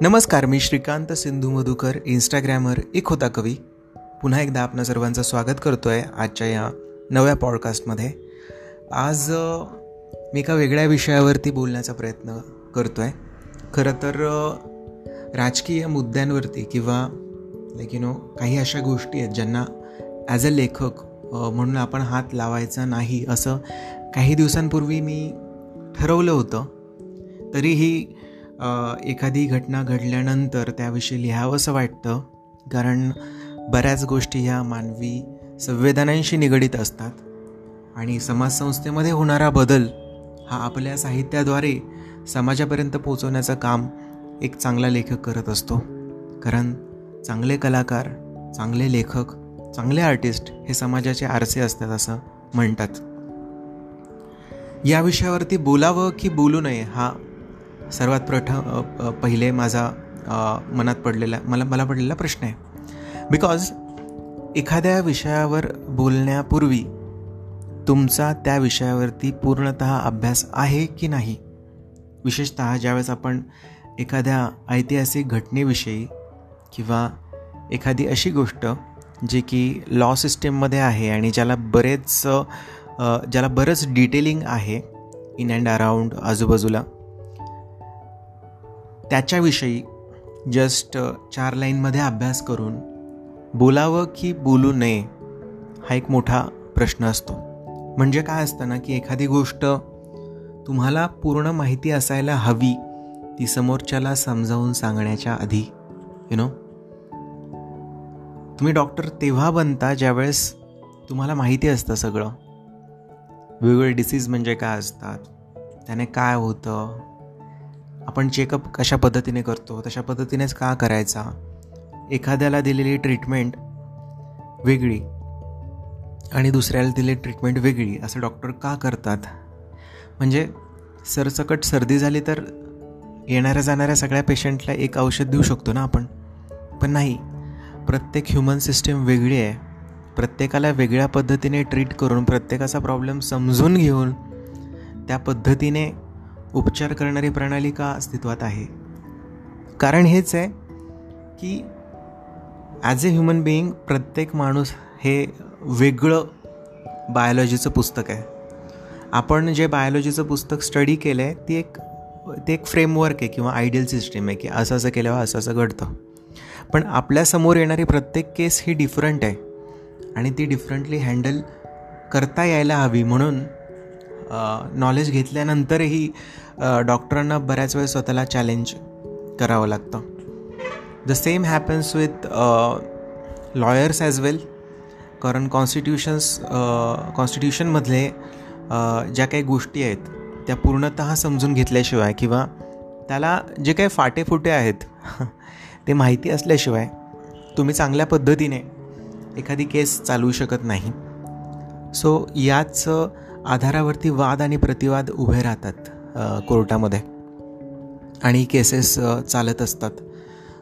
नमस्कार मी श्रीकांत सिंधू मधुकर इंस्टाग्रॅमर एक होता कवी. पुन्हा एकदा आपणा सर्वांचं स्वागत करतो आहे आजच्या या नव्या पॉडकास्टमध्ये आज मी एका वेगळ्या विषयावरती बोलण्याचा प्रयत्न करतो आहे खरं तर राजकीय मुद्द्यांवरती किंवा लाईक यू नो काही अशा गोष्टी आहेत ज्यांना ॲज अ लेखक म्हणून आपण हात लावायचा नाही असं काही दिवसांपूर्वी मी ठरवलं होतं. तरीही एखादी घटना घडल्यानंतर त्याविषयी लिहावंसं वाटतं कारण बऱ्याच गोष्टी ह्या मानवी संवेदनांशी निगडीत असतात आणि समाजसंस्थेमध्ये होणारा बदल हा आपल्या साहित्याद्वारे समाजापर्यंत पोचवण्याचं काम एक चांगला लेखक करत असतो. कारण चांगले कलाकार चांगले लेखक चांगले आर्टिस्ट हे समाजाचे आरसे असतात असं म्हणतात. या विषयावरती बोलावं की बोलू नये हा सर्वात प्रथम पहिले माझा मनात पडलेला मला मला पडलेला प्रश्न आहे. बिकॉज एखाद्या विषयावर बोलण्यापूर्वी तुमचा त्या विषयावरती पूर्णत अभ्यास आहे की नाही? विशेषत ज्यावेळेस आपण एखाद्या ऐतिहासिक घटनेविषयी किंवा एखादी अशी गोष्ट जे की लॉ सिस्टीममध्ये आहे आणि ज्याला बरेच ज्याला बरंच डिटेलिंग आहे इन अँड अराउंड आजूबाजूला त्याच्याविषयी जस्ट चार लाईनमध्ये अभ्यास करून बोलावं की बोलू नये हा एक मोठा प्रश्न असतो. म्हणजे काय असतं ना की एखादी गोष्ट तुम्हाला पूर्ण माहिती असायला हवी ती समोरच्याला समजावून सांगण्याच्या आधी यु नो तुम्ही डॉक्टर तेव्हा बनता ज्यावेळेस तुम्हाला माहिती असतं सगळं. वेगवेगळे डिसीज म्हणजे काय असतात? त्याने काय होतं? आपण चेकअप कशा पद्धतीने करतो तशा पद्धतीनेच का करायचा? एखाद्याला दिलेली ट्रीटमेंट वेगळी आणि दुसऱ्याला दिलेली ट्रीटमेंट वेगळी असं डॉक्टर का करतात? म्हणजे सरसकट सर्दी झाली तर येणाऱ्या जाणाऱ्या सगळ्या पेशंटला एक औषध देऊ शकतो ना आपण? पण नाही. प्रत्येक ह्युमन सिस्टीम वेगळी आहे. प्रत्येकाला वेगळ्या पद्धतीने ट्रीट करून प्रत्येकाचा प्रॉब्लेम समजून घेऊन त्या पद्धतीने उपचार करणारी प्रणाली का अस्तित्वात आहे? कारण हेच आहे की ॲज अ ह्युमन बिईंग प्रत्येक माणूस हे वेगळं बायोलॉजीचं पुस्तक आहे. आपण जे बायोलॉजीचं पुस्तक स्टडी केलं आहे ती एक ते एक फ्रेमवर्क आहे किंवा आयडियल सिस्टीम आहे की असं असं केल्यावर असं असं घडतं. पण आपल्यासमोर येणारी प्रत्येक केस ही डिफरंट आहे. आणि ती डिफरंटली हँडल करता यायला हवी म्हणून नॉलेज घेतल्यानंतरही डॉक्टरांना बऱ्याच वेळ स्वतःला चॅलेंज करावं लागतं. The same happens with lawyers as well कारण कॉन्स्टिट्यूशन्स कॉन्स्टिट्यूशनमधले ज्या काही गोष्टी आहेत त्या पूर्णत समजून घेतल्याशिवाय किंवा त्याला जे काही फाटेफुटे आहेत ते माहिती असल्याशिवाय तुम्ही चांगल्या पद्धतीने एखादी केस चालवू शकत नाही. सो याच आधारावरती वाद आणि प्रतिवाद उभे राहतात कोर्टामध्ये. आणि केसेस चालत असतात.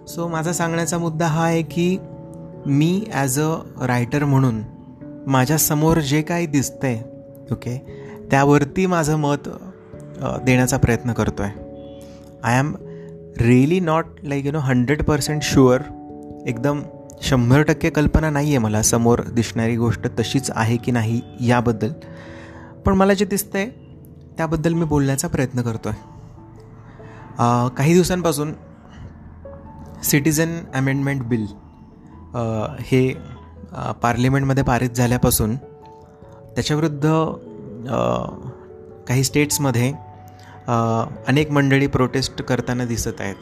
सो माझा सांगण्याचा मुद्दा हा आहे की मी ॲज अ रायटर म्हणून माझ्यासमोर जे काही दिसतंय ओके त्यावरती माझं मत देण्याचा प्रयत्न करतो आहे I am really not like you know hundred percent sure एकदम शंभर टक्के कल्पना नाही आहे मला समोर दिसणारी गोष्ट तशीच आहे की नाही याबद्दल. पण मला जे दिसतं आहे त्याबद्दल मी बोलण्याचा प्रयत्न करतो आहे काही दिवसांपासून सिटिझन अमेंडमेंट बिल हे पार्लिमेंटमध्ये पारित झाल्यापासून त्याच्याविरुद्ध काही स्टेट्समध्ये अनेक मंडळी प्रोटेस्ट करताना दिसत आहेत.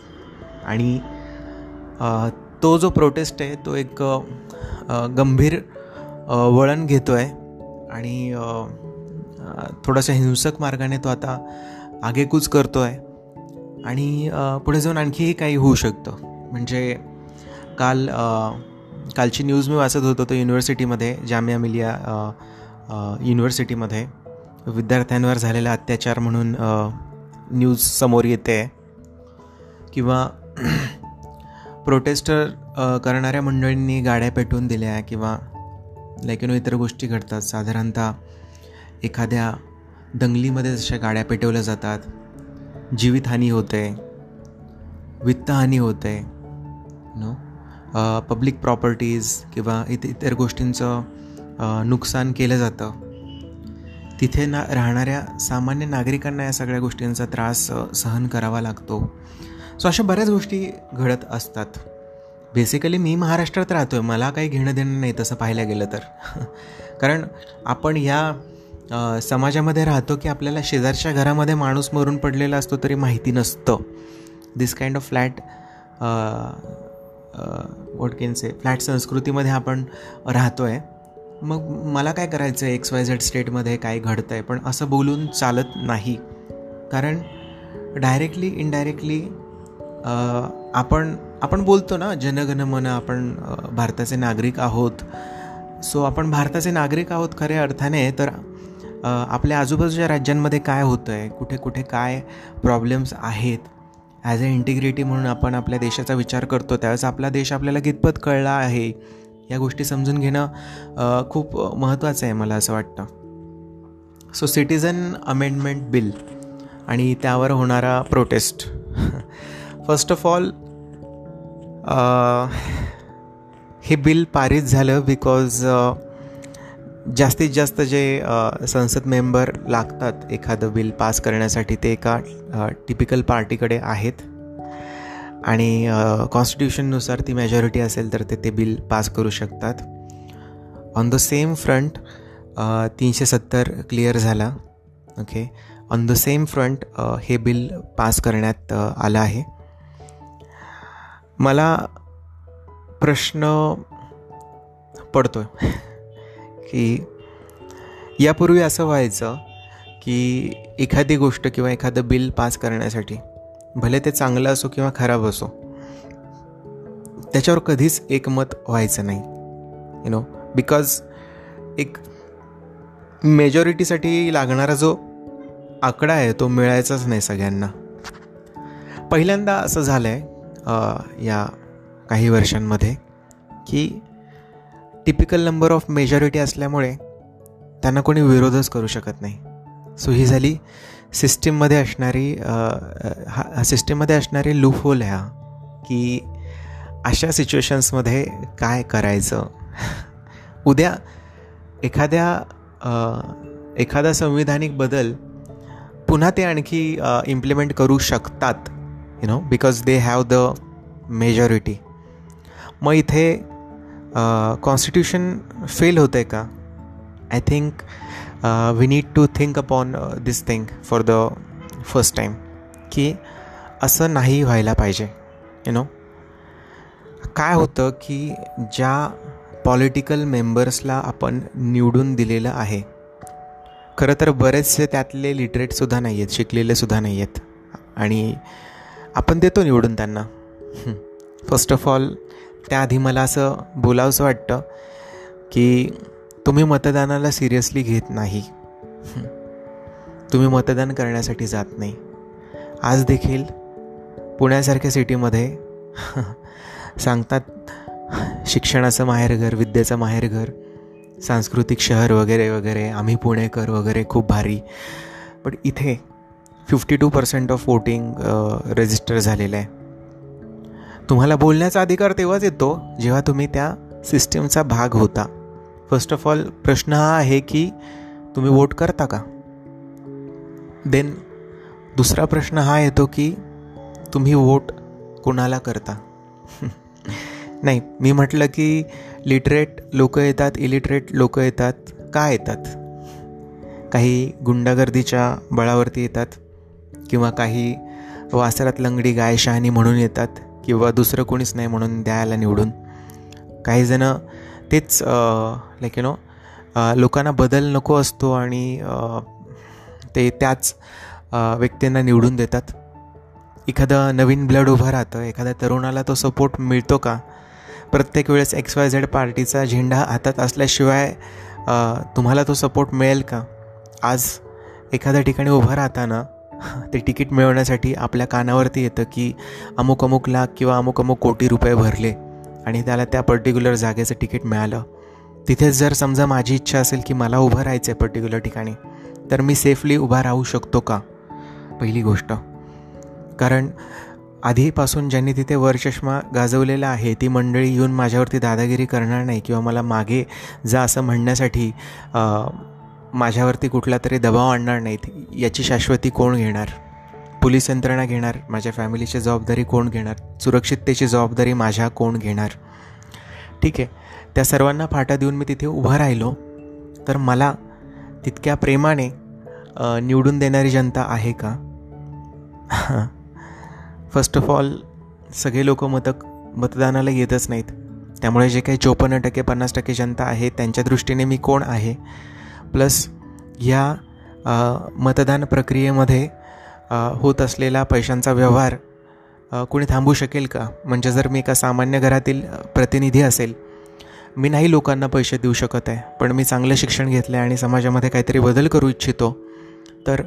आणि तो जो प्रोटेस्ट आहे तो एक गंभीर वळण घेतो आहे आणि थोडासा हिंसक मार्गाने तो आता आगेकूच करतो आहे आणि पुढे जाऊन आणखीही काही होऊ शकतं. म्हणजे काल कालची न्यूज मी वाचत होतो तो युनिव्हर्सिटीमध्ये जामिया मिलिया युनिव्हर्सिटीमध्ये. विद्यार्थ्यांवर झालेला अत्याचार म्हणून न्यूज समोर येते. किंवा प्रोटेस्टर करणाऱ्या मंडळींनी गाड्या पेटवून दिल्या किंवा लाईक नो इतर गोष्टी घडतात. साधारणतः एखाद्या दंगलीमध्ये जशा गाड्या पेटवल्या जातात जीवितहानी होते वित्तहानी होते नो पब्लिक प्रॉपर्टीज किंवा इत इतर गोष्टींचं नुकसान केलं जातं. तिथे ना राहणाऱ्या सामान्य नागरिकांना या सगळ्या गोष्टींचा त्रास सहन करावा लागतो. सो अशा बऱ्याच गोष्टी घडत असतात. बेसिकली मी महाराष्ट्रात राहतो आहे मला काही घेणं देणं नाही तसं पाहायला गेलं तर. कारण आपण या समाजामध्ये राहतो की आपल्याला शेजारच्या घरामध्ये माणूस मरून पडलेला असतो तरी माहिती नसतं. This kind of flat what can say flat संस्कृतीमध्ये आपण राहतो आहे मग मला काय करायचं आहे एक्स वाय झेड स्टेटमध्ये काय घडतं आहे पण असं बोलून चालत नाही. कारण डायरेक्टली इनडायरेक्टली आपण आपण बोलतो ना जनगण मन आपण भारताचे नागरिक आहोत. सो आपण भारताचे नागरिक आहोत खऱ्या अर्थाने तर आपल्या आजूबाजूच्या राज्यांमध्ये काय होतं आहे कुठे कुठे काय प्रॉब्लेम्स आहेत? ॲज अ इंटिग्रिटी म्हणून आपण आपल्या देशाचा विचार करतो त्यावेळेस आपला देश आपल्याला कितपत कळला आहे? या गोष्टी समजून घेणं खूप महत्त्वाचं आहे मला असं वाटतं. सो सिटिझन अमेंडमेंट बिल आणि त्यावर होणारा प्रोटेस्ट फर्स्ट ऑफ ऑल हे बिल पारित झालं बिकॉज जास्तीत जास्त जे संसद मेंबर लागतात एखादं बिल पास करण्यासाठी ते एका टिपिकल पार्टीकडे आहेत. आणि कॉन्स्टिट्यूशननुसार ती मेजॉरिटी असेल तर ते ते बिल पास करू शकतात. ऑन द सेम फ्रंट तीनशे सत्तर क्लिअर झाला. Okay on the same front हे बिल पास करण्यात आलं आहे. मला प्रश्न पडतो आहे की यापूर्वी असं व्हायचं की एखादी गोष्ट किंवा एखादं बिल पास करण्यासाठी भले ते चांगलं असो किंवा खराब असो त्याच्यावर कधीच एकमत व्हायचं नाही. यु नो बिकॉज एक मेजॉरिटीसाठी लागणारा जो आकडा आहे तो मिळायचाच नाही सगळ्यांना. पहिल्यांदा असं झालं आहे या काही वर्षांमध्ये की टिपिकल नंबर ऑफ मेजॉरिटी असल्यामुळे त्यांना कोणी विरोधच करू शकत नाही. सो ही झाली सिस्टीममध्ये असणारी हा सिस्टीममध्ये असणारी लूप होल ह्या की अशा सिच्युएशन्समध्ये काय करायचं? उद्या एखाद्या एखादा संविधानिक बदल पुन्हा ते आणखी इम्प्लिमेंट करू शकतात you know because they have the majority मग इथे कॉन्स्टिट्यूशन फेल होतं आहे का? I think we need to think upon this thing for the first time की असं नाही व्हायला पाहिजे यु नो काय होतं की ज्या पॉलिटिकल मेंबर्सला आपण निवडून दिलेलं आहे खरं तर बरेचसे त्यातले लिटरेटसुद्धा नाही आहेत शिकलेलेसुद्धा नाही आहेत आणि आपण देतो निवडून त्यांना. फर्स्ट ऑफ ऑल त्याआधी मला असं बोलावंसं वाटतं की तुम्ही मतदानाला सिरियसली घेत नाही. तुम्ही मतदान करण्यासाठी जात नाही. आज देखील पुण्यासारख्या सिटीमध्ये सांगतात शिक्षणाचं माहेरघर विद्येचं माहेरघर सांस्कृतिक शहर वगैरे वगैरे आम्ही पुणेकर वगैरे खूप भारी. बट इथे fifty two percent of voting register झालेलं आहे. तुम्हाला बोलण्याचा अधिकार तेव्हाच येतो जेव्हा तुम्ही त्या सिस्टीमचा भाग होता. फर्स्ट ऑफ ऑल प्रश्न हा आहे की तुम्ही वोट करता का? देन दुसरा प्रश्न हा येतो की तुम्ही वोट कोणाला करता? नाही मी म्हटलं की लिटरेट लोक येतात इलिटरेट लोक येतात का येतात? काही गुंडागर्दीच्या बळावरती येतात किंवा काही वासरात लंगडी गाय शहाणी म्हणून येतात. किंवा दुसरं कोणीच नाही म्हणून द्यायला निवडून. काही जणं तेच लाईक यू नो लोकांना बदल नको असतो आणि ते त्याच व्यक्तींना निवडून देतात. एखादं नवीन ब्लड उभं राहतं एखाद्या तरुणाला तो सपोर्ट मिळतो का? प्रत्येक वेळेस एक्स वाय झेड पार्टीचा झेंडा हातात असल्याशिवाय तुम्हाला तो सपोर्ट मिळेल का? आज एखाद्या ठिकाणी उभं राहताना ते तिकीट मिळवण्यासाठी आपल्या कानावरती येतं की अमुक अमुक लाख किंवा अमुक अमुक कोटी रुपये भरले आणि त्याला त्या पर्टिक्युलर जागेचं तिकीट मिळालं. तिथेच जर समजा माझी इच्छा असेल की मला उभं राहायचं आहे पर्टिक्युलर ठिकाणी तर मी सेफली उभा राहू शकतो का? पहिली गोष्ट. कारण आधीपासून ज्यांनी तिथे वरचष्मा गाजवलेला आहे ती मंडळी येऊन माझ्यावरती दादागिरी करणार नाही किंवा मला मागे जा असं म्हणण्यासाठी माझ्यावरती कुठला तरी दबाव आणणार नाहीत. याची शाश्वती कोण घेणार? पोलीस यंत्रणा घेणार? माझ्या फॅमिलीची जबाबदारी कोण घेणार? सुरक्षिततेची जबाबदारी माझ्या कोण घेणार? ठीक आहे. त्या सर्वांना फाटा देऊन मी तिथे उभा राहिलो. तर मला तितक्या प्रेमाने निवडून देणारी जनता आहे का? फर्स्ट ऑफ ऑल सगळे लोक मतक मतदानाला येतच नाहीत. त्यामुळे जे काही चोपन्न टक्के पन्नास टक्के जनता आहे त्यांच्या दृष्टीने मी कोण आहे? प्लस या मतदान प्रक्रियेमध्ये होत असलेला पैशांचा व्यवहार कोणी थांबू शकेल का? म्हणजे जर मी एका सामान्य घरातील प्रतिनिधी असेल मी नाही लोकांना पैसे देऊ शकत आहे पण मी चांगलं शिक्षण घेतलं आहे आणि समाजामध्ये काहीतरी बदल करू इच्छितो तर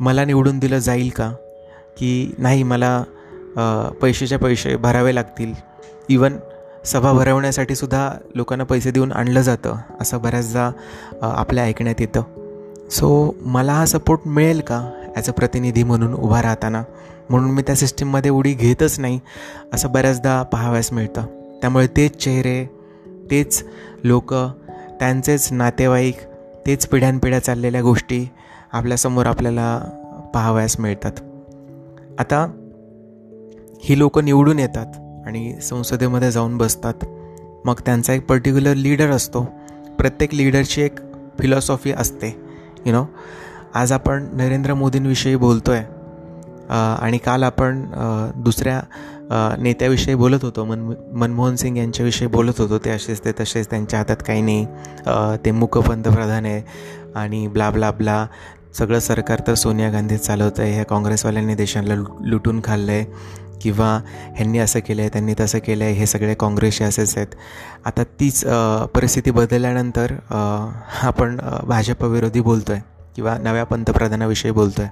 मला निवडून दिलं जाईल का? की नाही मला पैशाचे पैसे भरावे लागतील. इवन सभा भरवण्यासाठी सुद्धा लोकांना पैसे देऊन आणलं जातं असं बऱ्याचदा आपल्या ऐकण्यात येतं. सो मला हा सपोर्ट मिळेल का ॲज अ प्रतिनिधी म्हणून उभा राहताना? म्हणून मी त्या सिस्टीममध्ये उडी घेतच नाही असं बऱ्याचदा पाहाव्यास मिळतं. त्यामुळे तेच चेहरे तेच लोक त्यांचेच नातेवाईक तेच पिढ्यानपिढ्या चाललेल्या गोष्टी आपल्यासमोर आपल्याला पाहावयास मिळतात. आता ही लोकं निवडून येतात. आणि संसदेमध्ये जाऊन बसतात. मग त्यांचा एक पर्टिक्युलर लीडर असतो. प्रत्येक लीडरची एक फिलॉसॉफी असते. यु नो आज आपण नरेंद्र मोदींविषयी बोलतो आहे आणि काल आपण दुसऱ्या नेत्याविषयी बोलत होतो. मन मनमोहन सिंग यांच्याविषयी बोलत होतो. ते असेच ते तसेच त्यांच्या हातात काही नाही. ते मुक पंतप्रधान आहे आणि ब्ला ब्ला ब्ला. सगळं सरकार तर सोनिया गांधी चालवतं आहे ह्या काँग्रेसवाल्यांनी देशाला लुटून खाल्लं आहे किंवा ह्यांनी असं केलं आहे त्यांनी तसं केलं आहे हे सगळे काँग्रेसचे असेच आहेत. आता तीच परिस्थिती बदलल्यानंतर आपण भाजपविरोधी बोलतो आहे किंवा नव्या पंतप्रधानाविषयी बोलतो आहे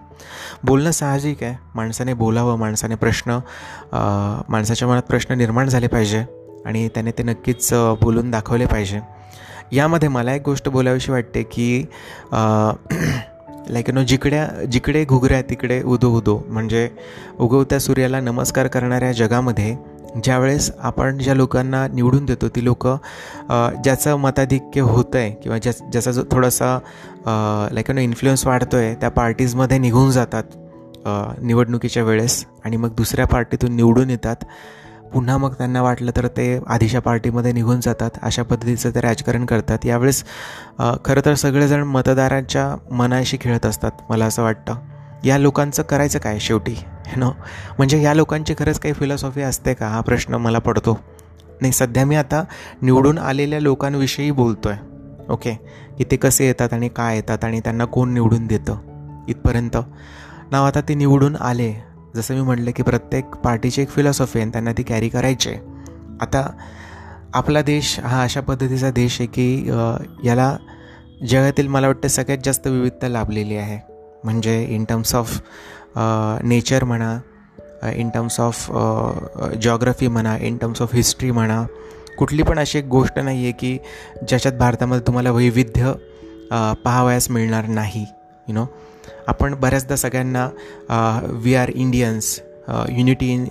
बोलणं साहजिक आहे. माणसाने बोलावं माणसाने प्रश्न माणसाच्या मनात प्रश्न निर्माण झाले पाहिजे आणि त्याने ते नक्कीच बोलून दाखवले पाहिजे. यामध्ये मला एक गोष्ट बोलावीशी वाटते की लाईक नो जिकड्या जिकडे घुगऱ्या तिकडे उदो उदो. म्हणजे उगवत्या सूर्याला नमस्कार करणाऱ्या जगामध्ये ज्यावेळेस आपण ज्या लोकांना निवडून देतो ती लोक ज्याचं मताधिक्य होतं आहे किंवा ज्या ज्याचा जो थोडासा लाईक नो इन्फ्लुएन्स वाढतो आहे त्या पार्टीजमध्ये निघून जातात निवडणुकीच्या वेळेस. आणि मग दुसऱ्या पार्टीतून निवडून येतात. पुन्हा मग त्यांना वाटलं तर ते आधीच्या पार्टीमध्ये निघून जातात अशा पद्धतीचं ते राजकारण करतात. यावेळेस खरं तर सगळेजण मतदारांच्या मनाशी खेळत असतात मला असं वाटतं. या लोकांचं करायचं काय शेवटी? नो म्हणजे या लोकांची खरंच काही फिलॉसॉफी असते का? हा प्रश्न मला पडतो. नाही सध्या मी आता निवडून आलेल्या लोकांविषयी बोलतो आहे ओके? की ते कसे येतात आणि काय येतात आणि त्यांना कोण निवडून देतं इथपर्यंत? नाव आता ते निवडून आले. जसं मी म्हटलं की प्रत्येक पार्टीची एक फिलॉसॉफी आहे त्यांना ती कॅरी करायची आहे. आता आपला देश हा अशा पद्धतीचा देश आहे की याला जगातील मला वाटतं सगळ्यात जास्त विविधता लाभलेली आहे. म्हणजे इन टर्म्स ऑफ नेचर म्हणा इन टर्म्स ऑफ जॉग्रफी म्हणा इन टर्म्स ऑफ हिस्ट्री म्हणा कुठली पण अशी एक गोष्ट नाही आहे की ज्याच्यात भारतामध्ये तुम्हाला वैविध्य पाहावयास मिळणार नाही यु नो आपण बऱ्याचदा सगळ्यांना we are Indians unity in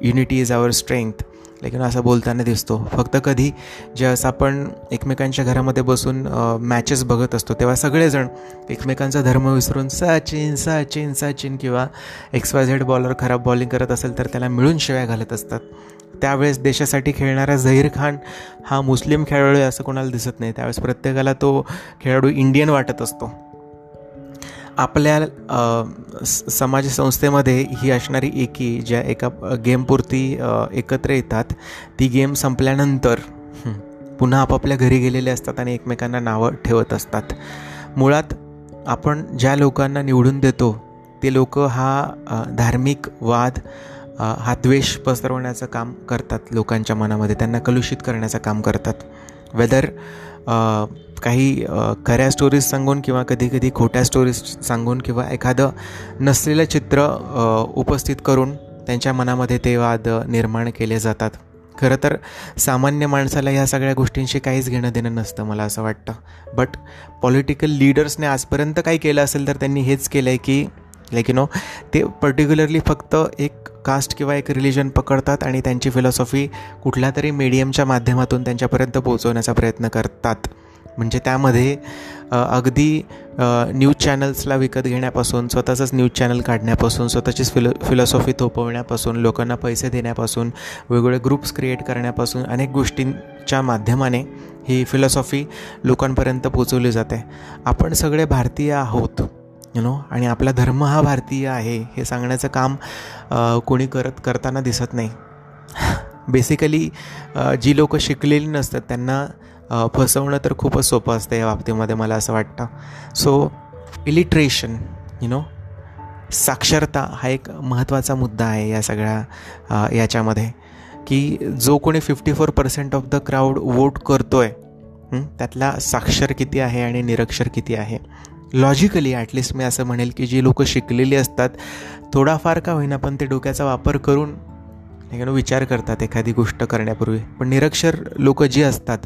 unity is our strength लेकिन असं बोलताना दिसतो. फक्त कधी ज्यावेळेस आपण एकमेकांच्या घरामध्ये बसून मॅचेस बघत असतो तेव्हा सगळेजण एकमेकांचा धर्म विसरून सचिन सचिन सचिन किंवा एक्स वाय झेड बॉलर खराब बॉलिंग करत असेल तर त्याला मिळून शिवाय घालत असतात. त्यावेळेस देशासाठी खेळणारा झहीर खान हा मुस्लिम खेळाडू आहे असं कोणाला दिसत नाही. त्यावेळेस प्रत्येकाला तो खेळाडू इंडियन वाटत असतो. आपल्या समाज संस्थेमध्ये ही असणारी एकी ज्या एका गेमपुरती एकत्र येतात ती गेम संपल्यानंतर पुन्हा आपापल्या घरी गेलेले असतात आणि एकमेकांना नावं ठेवत असतात. मुळात आपण ज्या लोकांना निवडून देतो ते लोक हा धार्मिक वाद हा द्वेष पसरवण्याचं काम करतात लोकांच्या मनामध्ये. त्यांना कलुषित करण्याचं काम करतात. वेदर काही खऱ्या स्टोरीज सांगून किंवा कधी कधी खोट्या स्टोरीज सांगून किंवा एखादं नसलेलं चित्र उपस्थित करून त्यांच्या मनामध्ये ते वाद निर्माण केले जातात. खरं तर सामान्य माणसाला ह्या सगळ्या गोष्टींशी काहीच घेणं देणं नसतं मला असं वाटतं. बट पॉलिटिकल लीडर्सने आजपर्यंत काय केलं असेल तर त्यांनी हेच केलं आहे की लाईक यू नो ते पर्टिक्युलरली फक्त एक कास्ट किंवा एक रिलिजन पकडतात आणि त्यांची फिलॉसॉफी कुठल्या तरी मीडियमच्या माध्यमातून त्यांच्यापर्यंत पोहोचवण्याचा प्रयत्न करतात. म्हणजे त्यामध्ये अगदी न्यूज चॅनल्सला विकत घेण्यापासून स्वतःचंच न्यूज चॅनल काढण्यापासून स्वतःचीच फिलो फिलॉसॉफी थोपवण्यापासून लोकांना पैसे देण्यापासून वेगवेगळे ग्रुप्स क्रिएट करण्यापासून अनेक गोष्टींच्या माध्यमाने ही फिलॉसॉफी लोकांपर्यंत पोचवली जाते. आपण सगळे भारतीय आहोत. यु नो आणि आपला धर्म हा भारतीय आहे हे सांगण्याचं काम कोणी करत करताना दिसत नाही. बेसिकली जी लोकं शिकलेली नसतात त्यांना फसवणं तर खूपच सोपं असतं या बाबतीमध्ये मला असं वाटतं. सो इलिट्रेशन यु नो साक्षरता हा एक महत्त्वाचा मुद्दा आहे या सगळ्या याच्यामध्ये. की जो कोणी fifty four percent of the crowd vote करतो आहे त्यातला साक्षर किती आहे आणि निरक्षर किती आहे? लॉजिकली ॲटलिस्ट मी असं म्हणेल की जी लोकं शिकलेली असतात थोडाफार का होईना पण ते डोक्याचा वापर करून ठिकाणी विचार करतात एखादी गोष्ट करण्यापूर्वी. पण निरक्षर लोक जी असतात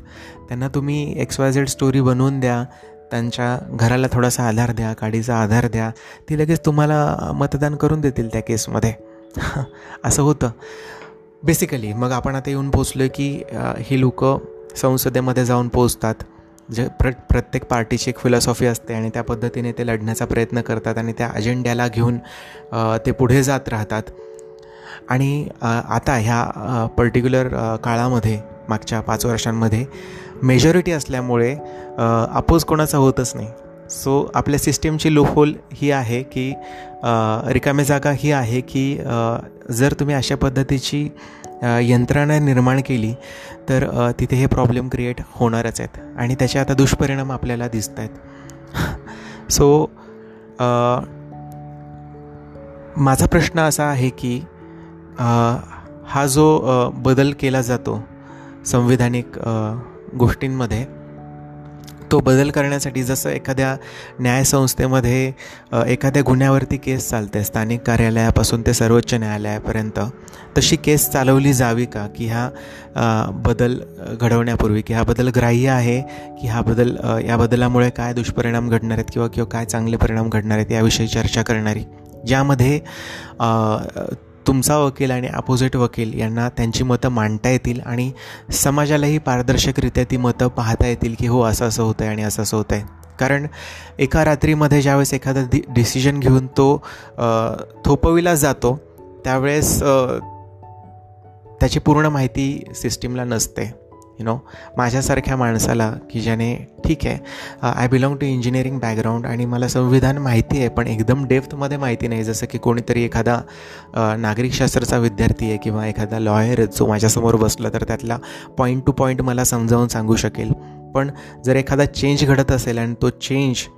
त्यांना तुम्ही एक्स वाय झेड स्टोरी बनवून द्या त्यांच्या घराला थोडासा आधार द्या गाडीचा आधार द्या ती लगेच तुम्हाला मतदान करून देतील त्या केसमध्ये. असं होतं. बेसिकली मग आपण आता येऊन पोचलो की ही लोक संसदेमध्ये जाऊन पोचतात जे प्र प्रत्येक पार्टीची एक फिलॉसॉफी असते आणि त्या पद्धतीने ते लढण्याचा प्रयत्न करतात आणि त्या अजेंड्याला घेऊन ते पुढे जात राहतात. आणि आता ह्या पर्टिक्युलर काळामध्ये मागच्या पाच वर्षांमध्ये मेजॉरिटी असल्यामुळे अपोज कोणाचा होतच नाही. सो आपल्या सिस्टीमची लोफोल ही आहे की रिकामे जागा ही आहे की जर तुम्ही अशा पद्धतीची यंत्रणा निर्माण केली तर तिथे हे प्रॉब्लेम क्रिएट होणारच आहेत. आणि त्याचे आता दुष्परिणाम आपल्याला दिसत आहेत. सो माझा प्रश्न असा आहे की हा जो बदल केला जातो संविधानिक गोष्टींमध्ये तो बदल करण्यासाठी जसं एखाद्या न्यायसंस्थेमध्ये एखाद्या गुन्ह्यावरती केस चालते स्थानिक कार्यालयापासून ते सर्वोच्च न्यायालयापर्यंत तशी केस चालवली जावी का? की हा बदल घडवण्यापूर्वी की हा बदल ग्राह्य आहे की हा बदल या बदलामुळे काय दुष्परिणाम घडणार आहेत किंवा किंवा काय चांगले परिणाम घडणार आहेत याविषयी चर्चा करणारी? ज्यामध्ये तुमचा वकील आणि अपोजिट वकील यांना त्यांची मतं मांडता येतील आणि समाजालाही पारदर्शकरित्या ती मतं पाहता येतील की हो असं असं होतं आहे आणि असं असं होतं आहे कारण एका रात्रीमध्ये ज्यावेळेस एखादा डि डिसिजन घेऊन तो थोपविला जातो त्यावेळेस त्याची पूर्ण माहिती सिस्टीमला नसते. यु नो माझ्यासारख्या माणसाला की ज्याने ठीक आहे I belong to engineering background आणि मला संविधान माहिती आहे पण एकदम डेप्थमध्ये माहिती नाही. जसं की कोणीतरी एखादा नागरिकशास्त्राचा विद्यार्थी आहे किंवा एखादा लॉयर जो माझ्यासमोर बसला तर त्यातला पॉईंट टू पॉईंट मला समजावून सांगू शकेल. पण जर एखादा चेंज घडत असेल आणि तो चेंज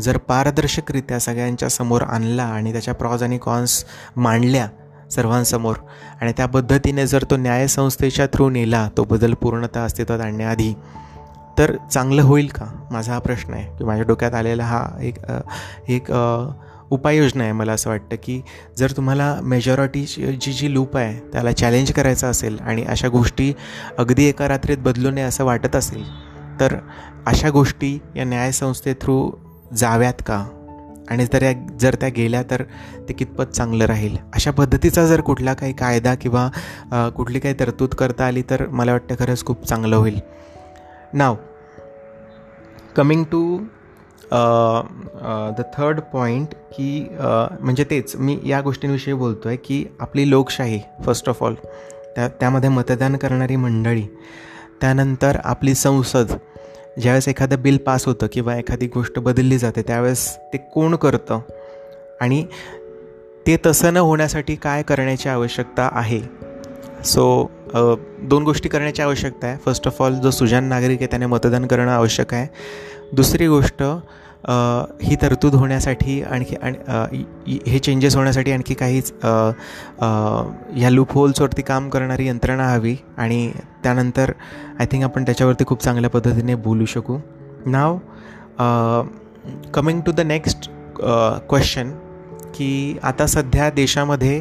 जर पारदर्शकरित्या सगळ्यांच्या समोर आणला आणि त्याच्या प्रॉज आणि कॉन्स मांडल्या सर्वांसमोर. आणि त्या पद्धतीने जर तो न्यायसंस्थेच्या थ्रू नेला तो बदल पूर्णतः अस्तित्वात आणण्याआधी तर चांगलं होईल का? माझा हा प्रश्न आहे. की माझ्या डोक्यात आलेला हा एक एक उपाययोजना आहे मला असं वाटतं की जर तुम्हाला मेजॉरिटीची जी जी लूप आहे त्याला चॅलेंज करायचं असेल आणि अशा गोष्टी अगदी एका रात्रीत बदलू नये असं वाटत असेल तर अशा गोष्टी या न्यायसंस्थे थ्रू जाव्यात का? आणि जर या जर त्या गेल्या तर ते कितपत चांगलं राहील? अशा पद्धतीचा जर कुठला काही कायदा किंवा कुठली काही तरतूद करता आली तर मला वाटतं खरंच खूप चांगलं होईल. Now coming to the third point की म्हणजे तेच मी या गोष्टींविषयी बोलतो आहे की आपली लोकशाही फर्स्ट ऑफ ऑल त्या त्यामध्ये मतदान करणारी मंडळी त्यानंतर आपली संसद ज्यावेळेस एखादं बिल पास होतं किंवा एखादी गोष्ट बदलली जाते त्यावेळेस ते कोण करतं? आणि ते तसं न होण्यासाठी काय करण्याची आवश्यकता आहे? सो दोन गोष्टी करण्याची आवश्यकता आहे. फर्स्ट ऑफ ऑल जो सुजान नागरिक आहे त्याने मतदान करणं आवश्यक आहे. दुसरी गोष्ट ही तरतूद होण्यासाठी आणखी आणि हे चेंजेस होण्यासाठी आणखी काहीच ह्या लूप होल्सवरती काम करणारी यंत्रणा हवी आणि त्यानंतर आय थिंक आपण त्याच्यावरती खूप चांगल्या पद्धतीने बोलू शकू. Now coming to the next question की आता सध्या देशामध्ये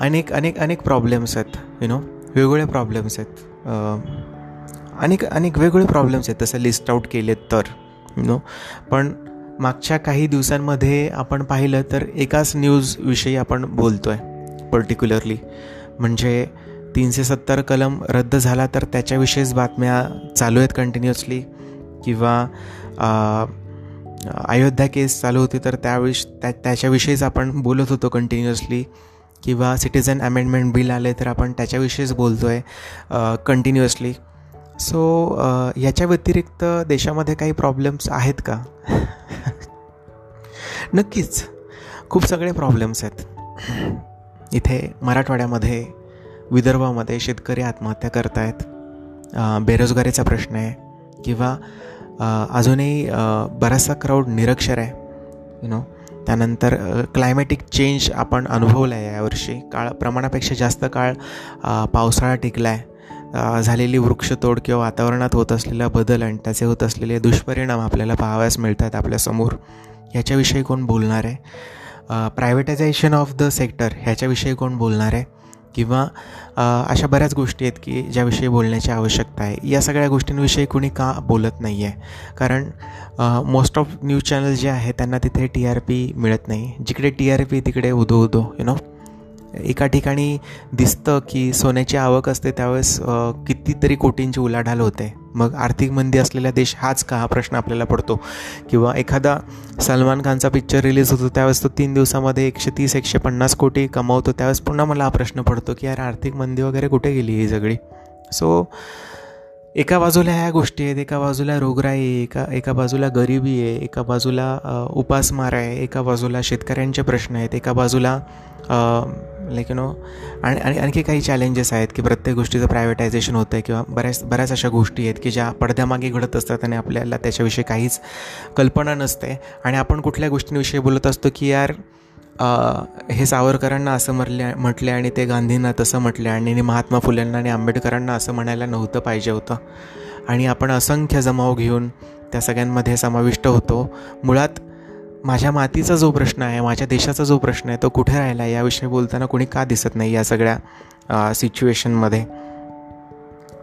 अनेक अनेक अनेक प्रॉब्लेम्स आहेत यु नो वेगवेगळे प्रॉब्लेम्स आहेत. अनेक अनेक वेगवेगळे प्रॉब्लेम्स आहेत तसं लिस्ट आऊट केलेत तर. नो? पण मागच्या काही दिवसांमध्ये आपण पाहिलं तर एकाच न्यूजविषयी आपण बोलतो आहे पर्टिक्युलरली म्हणजे तीनशे सत्तर कलम रद्द झाला तर त्याच्याविषयीच बातम्या चालू आहेत कंटिन्युअसली किंवा अयोध्या केस चालू होती तर त्याविष त्या त्याच्याविषयीच आपण बोलत होतो कंटिन्युअसली किंवा सिटिझन अमेंडमेंट बिल आले तर आपण त्याच्याविषयीच बोलतो आहे कंटिन्युअसली सो uh, याच्या व्यतिरिक्त देशामध्ये काही प्रॉब्लेम्स आहेत का? नक्कीच. खूप सगळे प्रॉब्लेम्स आहेत. इथे मराठवाड्यामध्ये विदर्भामध्ये शेतकरी आत्महत्या करत आहेत बेरोजगारीचा प्रश्न आहे. किंवा अजूनही बराचसा क्राऊड निरक्षर आहे. यु नो त्यानंतर क्लायमॅटिक चेंज आपण अनुभवला आहे यावर्षी. काळ प्रमाणापेक्षा जास्त काळ पावसाळा टिकला आहे झालेली वृक्षतोड किंवा वातावरणात होत असलेला बदल आणि त्याचे होत असलेले दुष्परिणाम आपल्याला पाहाव्यास मिळतात आपल्यासमोर ह्याच्याविषयी कोण बोलणार आहे? प्रायव्हेटायझेशन ऑफ द सेक्टर ह्याच्याविषयी कोण बोलणार आहे? किंवा अशा बऱ्याच गोष्टी आहेत की ज्याविषयी बोलण्याची आवश्यकता आहे. या सगळ्या गोष्टींविषयी कुणी का बोलत नाही आहे कारण मोस्ट ऑफ न्यूज चॅनल जे आहे त्यांना तिथे टी आर पी मिळत नाही. जिकडे टी आर पी तिकडे उदो उदो यु नो एका ठिकाणी दिसतं की सोन्याची आवक असते त्यावेळेस कितीतरी कोटींची उलाढाल होते. मग आर्थिक मंदी असलेला देश हाच का? हा प्रश्न आपल्याला पडतो. किंवा एखादा सलमान खानचा पिक्चर रिलीज होतो त्यावेळेस तो तीन दिवसामध्ये एकशे तीस एकशे पन्नास कोटी कमावतो. त्यावेळेस पुन्हा मला हा प्रश्न पडतो की यार आर्थिक मंदी वगैरे कुठे गेली ही सगळी? सो एका बाजूला ह्या गोष्टी आहेत एका बाजूला रोगराई आहे एका एका बाजूला गरिबी आहे एका बाजूला उपासमार आहे एका बाजूला शेतकऱ्यांचे प्रश्न आहेत एका बाजूला लाईक यू नो आणि आणि आणखी काही चॅलेंजेस आहेत की प्रत्येक गोष्टीचं प्रायव्हेटायझेशन होतं आहे किंवा बऱ्याच बऱ्याच अशा गोष्टी आहेत की ज्या पडद्यामागे घडत असतात आणि आपल्याला त्याच्याविषयी काहीच कल्पना नसते. आणि आपण कुठल्या गोष्टींविषयी बोलत असतो की यार हे सावरकरांना असं म्हटले म्हटले आणि ते गांधींना तसं म्हटले आणि महात्मा फुलेंना आणि आंबेडकरांना असं म्हणायला नव्हतं पाहिजे होतं. आणि आपण असंख्य जमाव घेऊन त्या सगळ्यांमध्ये समाविष्ट होतो. मुळात माझ्या मातीचा जो प्रश्न आहे माझ्या देशाचा जो प्रश्न आहे तो कुठे राहिला याविषयी बोलताना कोणी का दिसत नाही या सगळ्या सिच्युएशनमध्ये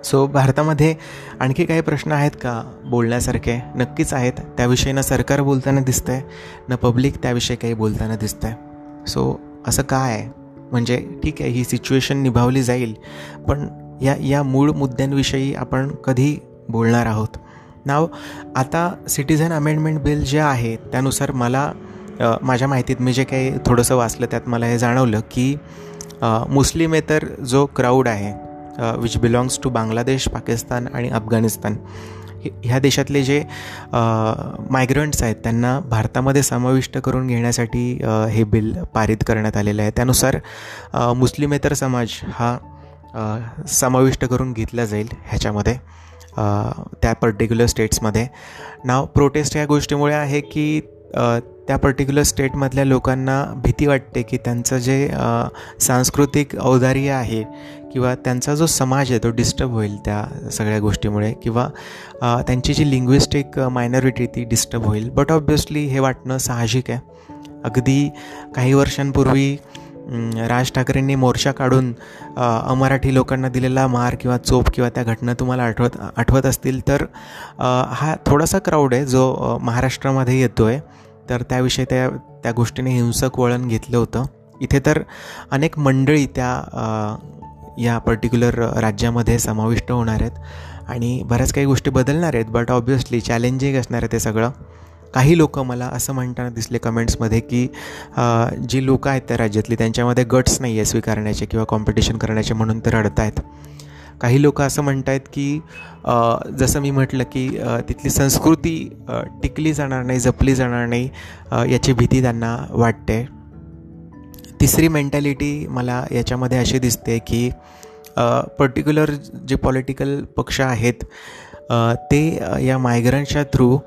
सो भारतामध्ये आणखी काही प्रश्न आहेत का? बोलण्यासारखे नक्कीच आहेत. त्याविषयी ना सरकार बोलताना दिसतं आहे ना पब्लिक त्याविषयी काही बोलताना दिसतं आहे सो असं काय आहे? म्हणजे ठीक आहे ही सिच्युएशन निभावली जाईल पण या या मूळ मुद्द्यांविषयी आपण कधी बोलणार आहोत? नाव आता सिटिझन अमेंडमेंट बिल जे आहे त्यानुसार मला माझ्या माहितीत मी जे काही थोडंसं वाचलं त्यात मला हे जाणवलं की मुस्लिमेतर जो क्राऊड आहे which belongs to Bangladesh Pakistan आणि अफगाणिस्तान ह्या देशातले जे मायग्रंट्स आहेत त्यांना भारतामध्ये समाविष्ट करून घेण्यासाठी हे बिल पारित करण्यात आलेलं आहे. त्यानुसार मुस्लिमेतर समाज हा समाविष्ट करून घेतला जाईल ह्याच्यामध्ये त्या पर्टिक्युलर स्टेट्समध्ये नाव प्रोटेस्ट या गोष्टीमुळे आहे की त्या पर्टिक्युलर स्टेटमधल्या लोकांना भीती वाटते की त्यांचं जे सांस्कृतिक औदार्य आहे किंवा त्यांचा जो समाज आहे तो डिस्टर्ब होईल त्या सगळ्या गोष्टीमुळे किंवा त्यांची जी लिंग्विस्टिक मायनॉरिटी ती डिस्टर्ब होईल. बट ऑब्वियसली हे वाटणं साहजिक आहे. अगदी काही वर्षांपूर्वी राज ठाकरेंनी मोर्चा काढून अमराठी लोकांना दिलेला मार किंवा चोप किंवा त्या घटना तुम्हाला आठवत आठवत असतील तर हा थोडासा क्राऊड आहे जो महाराष्ट्रामध्ये येतो आहे तर त्याविषयी त्या त्या गोष्टीने हिंसक वळण घेतलं होतं. इथे तर अनेक मंडळी त्या या पर्टिक्युलर राज्यामध्ये समाविष्ट होणार आहेत आणि बऱ्याच काही गोष्टी बदलणार आहेत बट ऑब्वियसली चॅलेंजिंग असणार आहे ते सगळं. काही लोक मला असं म्हणताना दिसले कमेंट्समध्ये की जी लोकं आहेत त्या राज्यातली त्यांच्यामध्ये गट्स नाही आहे स्वीकारण्याचे किंवा कॉम्पिटिशन करण्याचे म्हणून ते रडत आहेत काही लोक असं म्हणत आहेत की जसं मी म्हटलं की तिथली संस्कृती टिकली जाणार नाही जपली जाणार नाही याची भीती त्यांना वाटते. तिसरी मेंटॅलिटी मला याच्यामध्ये अशी दिसते की पर्टिक्युलर जे पॉलिटिकल पक्ष आहेत ते या मायग्रंटच्या थ्रू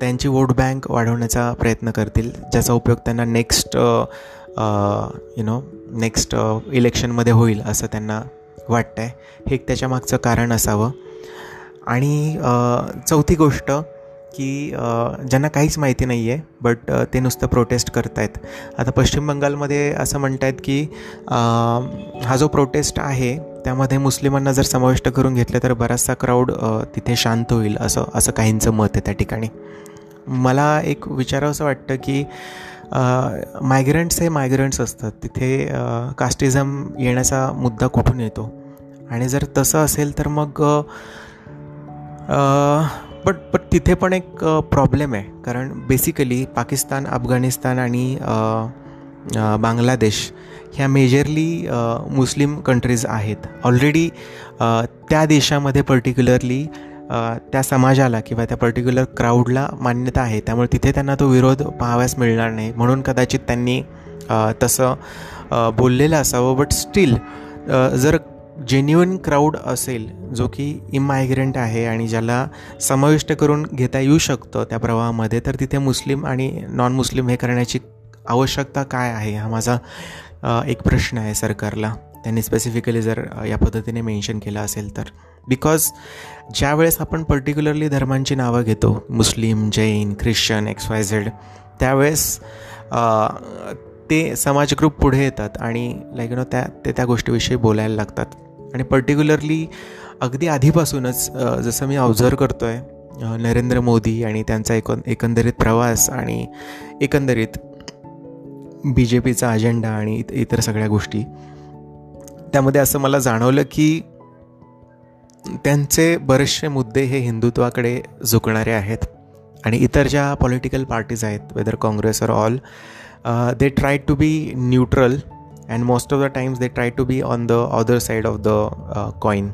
त्यांची वोट बँक वाढवण्याचा प्रयत्न करतील ज्याचा उपयोग त्यांना नेक्स्ट यु नो नेक्स्ट इलेक्शनमध्ये होईल असं त्यांना वाटतं आहे हे एक त्याच्यामागचं कारण असावं. आणि चौथी गोष्ट की ज्यांना काहीच माहिती नाही आहे बट ते नुसतं प्रोटेस्ट करत आहेत आता पश्चिम बंगालमध्ये असं म्हणत आहेत की हा जो प्रोटेस्ट आहे त्यामध्ये मुस्लिमांना जर समाविष्ट करून घेतलं तर बराचसा क्राऊड तिथे शांत होईल असं असं काहींचं मत आहे त्या ठिकाणी. मला एक विचारावं असं वाटतं की मायग्रंट्स हे मायग्रंट्स असतात. तिथे कास्टिझम येण्याचा मुद्दा कुठून येतो? आणि जर तसं असेल तर मग बट बट तिथे पण एक प्रॉब्लेम आहे. कारण बेसिकली पाकिस्तान अफगाणिस्तान आणि बांगलादेश ह्या मेजरली मुस्लिम कंट्रीज आहेत. ऑलरेडी त्या देशामध्ये पर्टिक्युलरली त्या समाजाला किंवा त्या पर्टिक्युलर क्राऊडला मान्यता आहे. त्यामुळे तिथे त्यांना तो विरोध पाहाव्यास मिळणार नाही. म्हणून कदाचित त्यांनी तसं बोललेलं असावं. बट स्टील जर जेन्युअन क्राऊड असेल जो की इमायग्रंट आहे आणि ज्याला समाविष्ट करून घेता येऊ शकतं त्या प्रवाहामध्ये तर तिथे मुस्लिम आणि नॉन मुस्लिम हे करण्याची आवश्यकता काय आहे? हा माझा एक प्रश्न आहे सरकारला. त्यांनी स्पेसिफिकली जर या पद्धतीने मेन्शन केलं असेल तर. बिकॉज ज्या वेळेस आपण पर्टिक्युलरली धर्मांची नावं घेतो Muslim Jain Christian X Y Z त्यावेळेस ते समाजग्रुप पुढे येतात आणि लाईक नो त्या ते त्या गोष्टीविषयी बोलायला लागतात. आणि पर्टिक्युलरली अगदी आधीपासूनच जसं मी ऑब्झर्व करतो आहे नरेंद्र मोदी आणि त्यांचा एक एकंदरीत प्रवास आणि एकंदरीत बी जे पीचा अजेंडा आणि इतर सगळ्या गोष्टी त्यामध्ये असं मला जाणवलं की त्यांचे बरेचसे मुद्दे हे हिंदुत्वाकडे झुकणारे आहेत. आणि इतर ज्या पॉलिटिकल पार्टीज आहेत whether Congress or all they try to be neutral and most of the times they try to be on the other side of the coin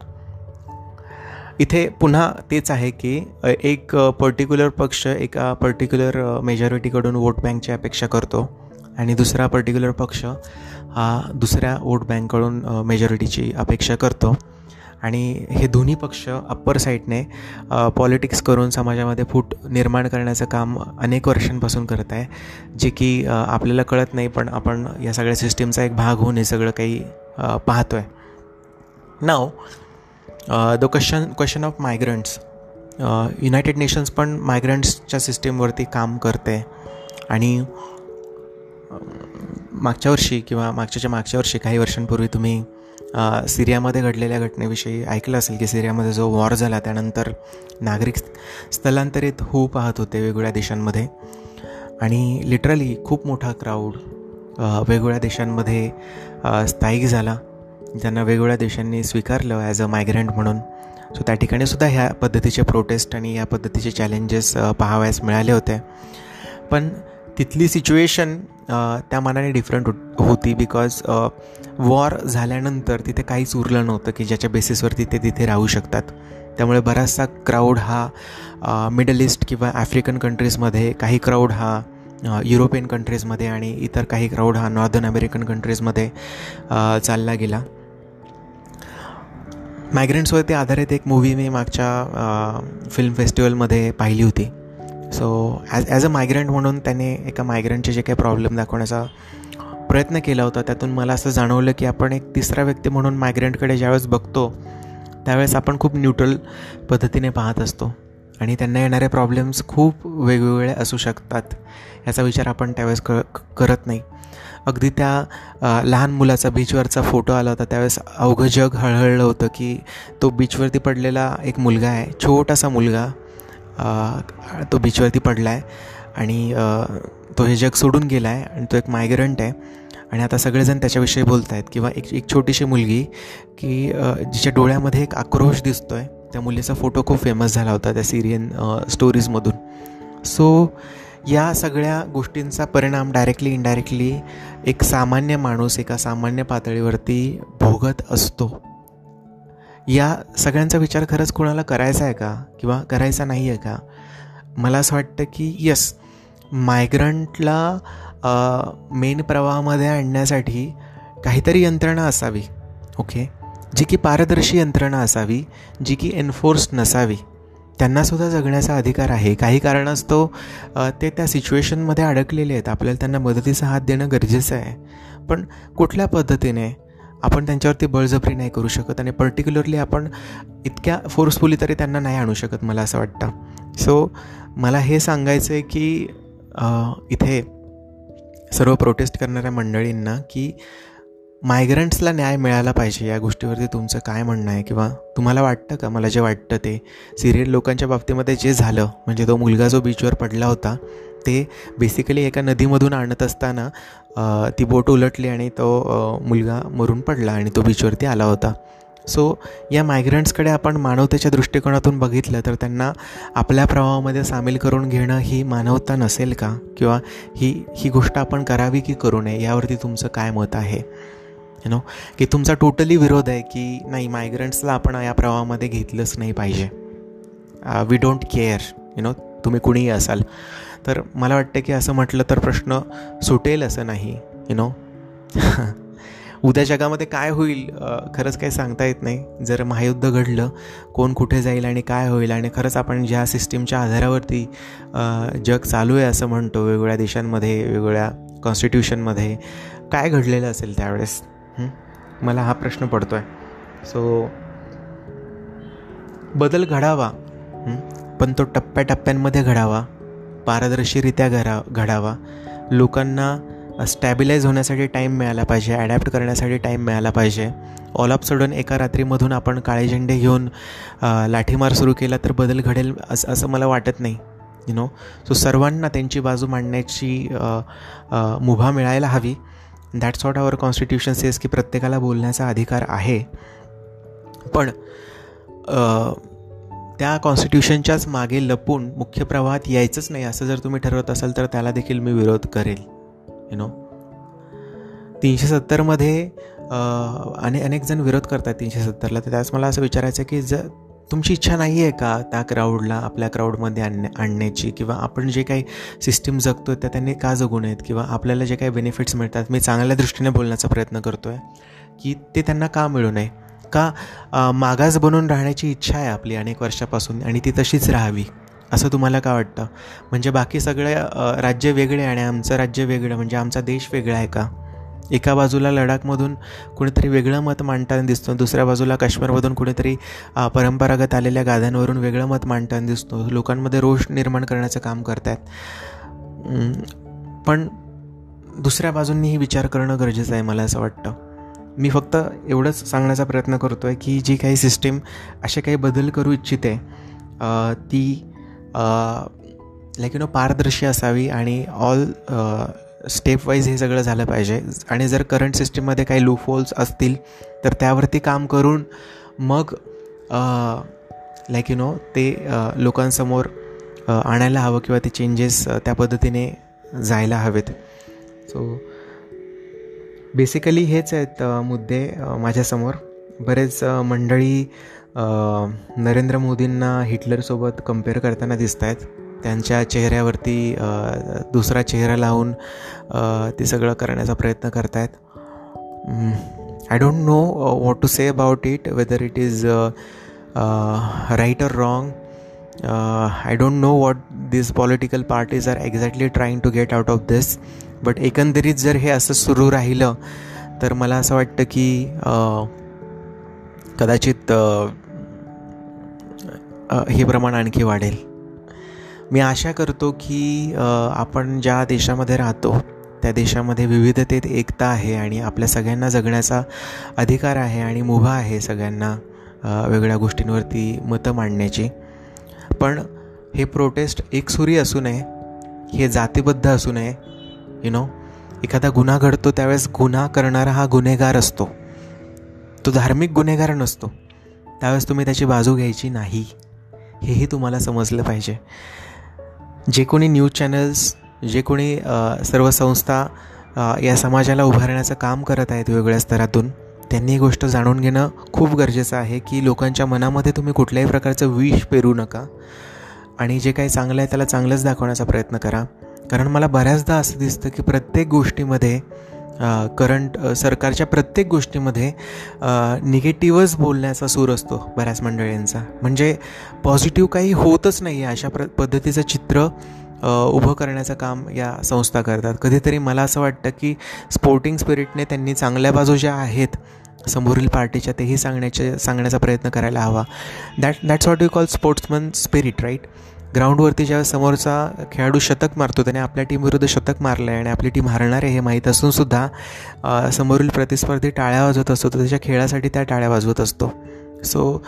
इथे पुन्हा तेच आहे की एक पर्टिक्युलर पक्ष एका पर्टिक्युलर मेजॉरिटीकडून वोट बँकची अपेक्षा करतो आणि दुसरा पर्टिक्युलर पक्ष हा दुसऱ्या वोट बँककडून मेजॉरिटीची अपेक्षा करतो. आणि हे दोन्ही पक्ष अप्पर साईडने पॉलिटिक्स करून समाजामध्ये फूट निर्माण करण्याचं काम अनेक वर्षांपासून करत आहे जे की आपल्याला कळत नाही पण आपण या सगळ्या सिस्टीमचा एक भाग होऊन हे सगळं काही पाहतो आहे now the question question of migrants United Nations पण मायग्रंट्सच्या सिस्टीमवरती काम करते आणि मागच्या वर्षी किंवा मागच्याच्या मागच्या वर्षी काही वर्षांपूर्वी तुम्ही सिरियामध्ये घडलेल्या घटनेविषयी ऐकलं असेल की सिरियामध्ये जो वॉर झाला त्यानंतर नागरिक स्थलांतरित होऊ पाहत होते वेगवेगळ्या देशांमध्ये. आणि लिटरली खूप मोठा क्राऊड वेगवेगळ्या देशांमध्ये स्थायिक झाला. ज्यांना वेगवेगळ्या देशांनी स्वीकारलं ॲज अ मायग्रंट म्हणून. सो त्या ठिकाणी सुद्धा ह्या पद्धतीचे प्रोटेस्ट आणि या पद्धतीचे चॅलेंजेस पाहावयास मिळाले होते. पण तिथली सिच्युएशन त्या मानाने डिफरंट होती बिकॉज वॉर झाल्यानंतर तिथे काहीच उरलं नव्हतं की ज्याच्या बेसिसवरती ते तिथे राहू शकतात. त्यामुळे बराचसा क्राऊड हा मिडल ईस्ट किंवा आफ्रिकन कंट्रीजमध्ये काही क्राऊड हा युरोपियन कंट्रीजमध्ये आणि इतर काही क्राऊड हा नॉर्दर्न अमेरिकन कंट्रीजमध्ये चालला गेला. मायग्रंट्सवरती आधारित एक मूवी मी मागच्या फिल्म फेस्टिवलमध्ये पाहिली होती. So as as a migrant म्हणून त्याने एका मायग्रंटचे जे काही प्रॉब्लेम दाखवण्याचा प्रयत्न केला होता त्यातून मला असं जाणवलं की आपण एक तिसरा व्यक्ती म्हणून मायग्रंटकडे ज्यावेळेस बघतो त्यावेळेस आपण खूप न्यूट्रल पद्धतीने पाहत असतो. आणि त्यांना येणारे प्रॉब्लेम्स खूप वेगवेगळे असू शकतात याचा विचार आपण त्यावेळेस क करत नाही. अगदी त्या लहान मुलाचा बीचवरचा फोटो आला होता त्यावेळेस अवघं जग हळहळलं होतं की तो बीचवरती पडलेला एक मुलगा आहे छोटासा मुलगा तो बीचवरती पडला आहे आणि तो हे जग सोडून गेला आहे आणि तो एक मायग्रंट आहे. आणि आता सगळेजण त्याच्याविषयी बोलत आहेत किंवा एक एक छोटीशी मुलगी की जिच्या डोळ्यामध्ये एक आक्रोश दिसतो आहे त्या मुलीचा फोटो खूप फेमस झाला होता त्या सिरियन स्टोरीजमधून सो या सगळ्या गोष्टींचा परिणाम डायरेक्टली इनडायरेक्टली एक सामान्य माणूस एका सामान्य पातळीवरती भोगत असतो. या सगळ्यांचा विचार खरंच कोणाला करायचा आहे का? किंवा करायचा नाही आहे का? मला असं वाटतं की यस मायग्रंटला मेन प्रवाहामध्ये आणण्यासाठी काहीतरी यंत्रणा असावी ओके जी की पारदर्शी यंत्रणा असावी जी की एन्फोर्स नसावी. त्यांनासुद्धा जगण्याचा अधिकार आहे. काही कारणास्तव ते त्या सिच्युएशनमध्ये अडकलेले आहेत. आपल्याला त्यांना मदतीचा हात देणं गरजेचं आहे. पण कुठल्या पद्धतीने? आपण त्यांच्यावरती बळजबरी नाही करू शकत आणि पर्टिक्युलरली आपण इतक्या फोर्सफुली तरी त्यांना नाही आणू शकत मला असं वाटतं. सो मला हे सांगायचं आहे की इथे सर्व प्रोटेस्ट करणाऱ्या मंडळींना की मायग्रंट्सला न्याय मिळाला पाहिजे या गोष्टीवरती तुमचं काय म्हणणं आहे? किंवा तुम्हाला वाटतं का? मला जे वाटतं ते. सिरियल लोकांच्या बाबतीमध्ये जे झालं म्हणजे तो मुलगा जो बीचवर पडला होता ते बेसिकली एका नदीमधून आणत असताना ती बोट उलटली आणि तो मुलगा मरून पडला आणि तो बीचवरती आला होता. सो या मायग्रंट्सकडे आपण मानवतेच्या दृष्टिकोनातून बघितलं तर त्यांना आपल्या प्रवाहामध्ये सामील करून घेणं ही मानवता नसेल का? किंवा ही ही गोष्ट आपण करावी की करू नये? यावरती तुमचं काय मत आहे? यु नो की तुमचा टोटली विरोध आहे की नाही मायग्रंट्सला आपण या प्रवाहामध्ये घेतलंच नाही पाहिजे. We don't care you know तुम्ही कुणीही असाल. तर मला वाटतं की असं म्हटलं तर प्रश्न सुटेल असं नाही यु नो उद्या जगामध्ये काय होईल खरंच काही सांगता येत नाही. जर महायुद्ध घडलं कोण कुठे जाईल आणि काय होईल आणि खरंच आपण ज्या सिस्टीमच्या आधारावरती जग चालू आहे असं म्हणतो वेगवेगळ्या देशांमध्ये वेगवेगळ्या कॉन्स्टिट्यूशनमध्ये काय घडलेलं असेल त्यावेळेस? मला हा प्रश्न पडतो आहे सो बदल घडावा. पण तो टप्प्याटप्प्यांमध्ये घडावा. पारदर्शीरित्या घडा घडावा. लोकांना स्टॅबिलाईज होण्यासाठी टाईम मिळाला पाहिजे ॲडॅप्ट करण्यासाठी टाईम मिळाला पाहिजे. ऑल ऑफ सडन एका रात्रीमधून आपण काळे झेंडे घेऊन लाठीमार सुरू केला तर बदल घडेल असं असं मला वाटत नाही. यु नो सो सर्वांना त्यांची बाजू मांडण्याची मुभा मिळायला हवी. That's what our constitution says की प्रत्येकाला बोलण्याचा अधिकार आहे. पण त्या कॉन्स्टिट्यूशनच्याच मागे लपून मुख्य प्रवाहात यायचंच नाही असं जर तुम्ही ठरवत असाल तर त्याला देखील मी विरोध करेल. यु नो तीनशे सत्तरमध्ये आणि अनेक जण विरोध करतात तीनशे सत्तरला. तर त्याच मला असं विचारायचं की जर तुमची इच्छा नाही आहे का त्या क्राऊडला आपल्या क्राऊडमध्ये आणण्या आणण्याची? किंवा आपण जे काही सिस्टीम जगतो त्या त्यांनी का जगू नयेत? किंवा आपल्याला जे काही बेनिफिट्स मिळतात मी चांगल्या दृष्टीने बोलण्याचा प्रयत्न करतो आहे की ते त्यांना का मिळू नये? का मागास बनून राहण्याची इच्छा आहे आपली अनेक वर्षापासून आणि ती तशीच राहावी. असं तुम्हाला का वाटतं? म्हणजे बाकी सगळे राज्य वेगळे आणि आमचं राज्य वेगळं म्हणजे आमचा देश वेगळा आहे का? एका बाजूला लडाखमधून कुणीतरी वेगळं मत मांडताना दिसतो दुसऱ्या बाजूला काश्मीरमधून कुणीतरी परंपरागत आलेल्या गाद्यांवरून वेगळं मत मांडताना दिसतो. लोकांमध्ये रोष निर्माण करण्याचं काम करत आहेत पण दुसऱ्या बाजूंनीही विचार करणं गरजेचं आहे मला असं वाटतं. मी फक्त एवढंच सांगण्याचा प्रयत्न करतो आहे की जी काही सिस्टीम असे काही बदल करू इच्छिते ती लाईक यु नो पारदर्शी असावी आणि ऑल स्टेप वाईज हे सगळं झालं पाहिजे. आणि जर करंट सिस्टीममध्ये काही लूफोल्स असतील तर त्यावरती काम करून मग लाईक यू नो ते लोकांसमोर आणायला हवं किंवा ते चेंजेस त्या पद्धतीने जायला हवेत. सो बेसिकली हेच आहेत मुद्दे माझ्यासमोर. बरेच मंडळी नरेंद्र मोदींना हिटलरसोबत कंपेअर करताना दिसत आहेत त्यांच्या चेहऱ्यावरती दुसरा चेहरा लावून ते सगळं करण्याचा प्रयत्न करत आहेत I don't know what to say about it whether it is right or wrong I don't know what this political parties are exactly trying to get out of this but एकंदरीत जर हे असं सुरू राहिलं तर मला असं वाटतं की कदाचित हे प्रमाण आणखी वाढेल. मी आशा करतो की आपण ज्या देशामध्ये राहतो त्या देशामध्ये विविधतेत एकता आहे आणि आपल्या सगळ्यांना जगण्याचा अधिकार आहे आणि मुभा आहे सगळ्यांना वेगळ्या गोष्टींवरती मतं मांडण्याची. पण हे प्रोटेस्ट एकसुरी असू नये हे जातीबद्ध असू नये यु नो एखादा गुन्हा घडतो त्यावेळेस गुन्हा करणारा हा गुन्हेगार असतो. तो धार्मिक गुन्हेगार नसतो. त्यावेळेस तुम्ही त्याची बाजू घ्यायची नाही. हेही तुम्हाला समजलं पाहिजे. जे कोणी न्यूज चॅनल्स जे कोणी सर्व संस्था या समाजाला उभारण्याचं काम करत आहेत वेगवेगळ्या स्तरातून त्यांनी ही गोष्ट जाणून घेणं खूप गरजेचं आहे की लोकांच्या मनामध्ये तुम्ही कुठल्याही प्रकारचं विष पेरू नका. आणि जे काही चांगलं आहे त्याला चांगलंच दाखवण्याचा प्रयत्न करा. कारण मला बऱ्याचदा असं दिसतं की प्रत्येक गोष्टीमध्ये करंट सरकारच्या प्रत्येक गोष्टीमध्ये निगेटिव्हच बोलण्याचा सूर असतो बऱ्याच मंडळींचा. म्हणजे पॉझिटिव्ह काही होतच नाही आहे अशा प्र पद्धतीचं चित्र उभं करण्याचं काम या संस्था करतात. कधीतरी मला असं वाटतं की स्पोर्टिंग स्पिरिटने त्यांनी चांगल्या बाजू ज्या आहेत समोरील पार्टीच्या तेही सांगण्याचे सांगण्याचा प्रयत्न करायला हवा. That that's what you call sportsman spirit right ग्राउंडवरती जेव्हा समोरचा खेळाडू शतक मारतो त्याने आपल्या टीमविरुद्ध शतक मारलं आहे आणि आपली टीम हरणार आहे हे माहीत असूनसुद्धा समोरील प्रतिस्पर्धी टाळ्या वाजवत असतो. तर त्याच्या खेळासाठी त्या टाळ्या वाजवत असतो. सो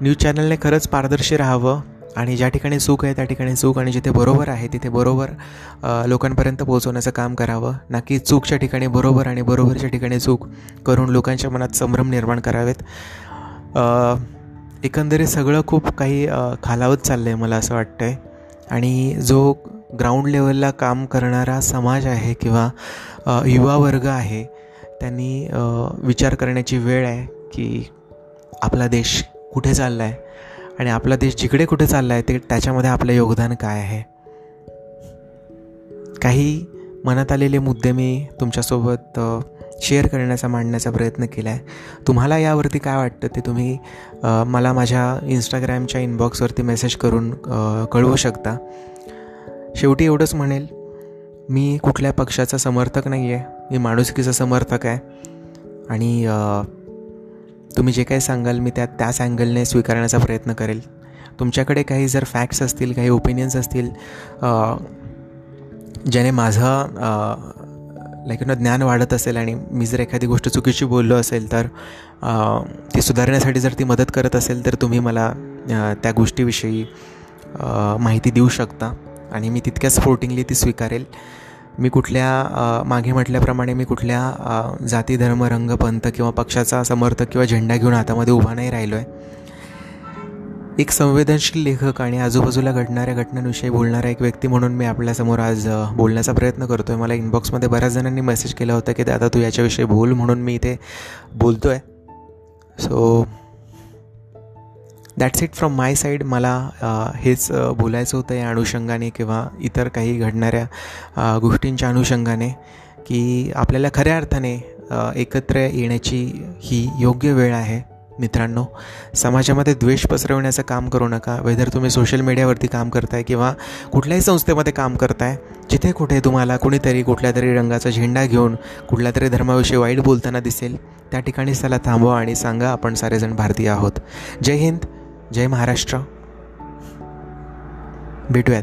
न्यूज चॅनलने खरंच पारदर्शी राहावं आणि ज्या ठिकाणी चूक आहे त्या ठिकाणी चूक आणि जिथे बरोबर आहे तिथे बरोबर लोकांपर्यंत पोहोचवण्याचं काम करावं. ना की चूकच्या ठिकाणी बरोबर आणि बरोबरच्या ठिकाणी चूक करून लोकांच्या मनात संभ्रम निर्माण करावेत. एकंदरीत सगळं खूप काही खालावत चाललं आहे मला असं वाटतं आहे आणि जो ग्राउंड लेवलला काम करणारा समाज आहे किंवा युवा वर्ग आहे त्यांनी विचार करण्याची वेळ आहे की आपला देश कुठे चालला आहे आणि आपला देश जिकडे कुठे चालला आहे ते त्याच्यामध्ये आपलं योगदान काय आहे? काही मनात आलेले मुद्दे मी तुमच्यासोबत शेअर करण्याचा मांडण्याचा प्रयत्न केला आहे तुम्हाला यावरती काय वाटतं ते तुम्ही मला माझ्या इंस्टाग्रामच्या इनबॉक्सवरती मेसेज करून कळवू शकता. शेवटी एवढंच म्हणेल मी कुठल्या पक्षाचा समर्थक नाही आहे मी माणुसकीचा समर्थक आहे. आणि तुम्ही जे काही सांगाल मी त्या त्याच अँगलने स्वीकारण्याचा प्रयत्न करेल. तुमच्याकडे काही जर फॅक्ट्स असतील काही ओपिनियन्स असतील ज्याने माझं लाईक ना ज्ञान वाढत असेल आणि मी जर एखादी गोष्ट चुकीची बोललो असेल तर ती सुधारण्यासाठी जर ती मदत करत असेल तर तुम्ही मला त्या गोष्टीविषयी माहिती देऊ शकता आणि मी तितक्याच स्पोर्टिंगली ती स्वीकारेल. मी कुठल्या मागे म्हटल्याप्रमाणे मी कुठल्या जाती धर्म रंग पंथ किंवा पक्षाचा समर्थक किंवा झेंडा घेऊन हातामध्ये उभा नाही राहिलो आहे एक संवेदनशील लेखक आणि आजूबाजूला घडणाऱ्या घटनांविषयी बोलणारा एक व्यक्ती म्हणून मी आपल्यासमोर आज बोलण्याचा प्रयत्न करतो आहे मला इनबॉक्समध्ये बऱ्याच जणांनी मेसेज केला होता की दादा तू याच्याविषयी बोल म्हणून मी इथे बोलतो आहे so that's it from my side मला हेच बोलायचं होतं या अनुषंगाने किंवा इतर काही घडणाऱ्या गोष्टींच्या अनुषंगाने की आपल्याला खऱ्या अर्थाने एकत्र येण्याची ही योग्य वेळ आहे. मित्रांनो समाजामध्ये द्वेष पसरवण्याचं काम करू नका. वेदर तुम्ही सोशल मीडियावरती काम करताय किंवा कुठल्याही संस्थेमध्ये काम करताय जिथे कुठे तुम्हाला कुणीतरी कुठल्या तरी रंगाचा झेंडा घेऊन कुठल्या तरी धर्माविषयी वाईट बोलताना दिसेल त्या ठिकाणी त्याला थांबवा आणि सांगा आपण सारेजण भारतीय आहोत. जय हिंद जय महाराष्ट्र. भेटूयात.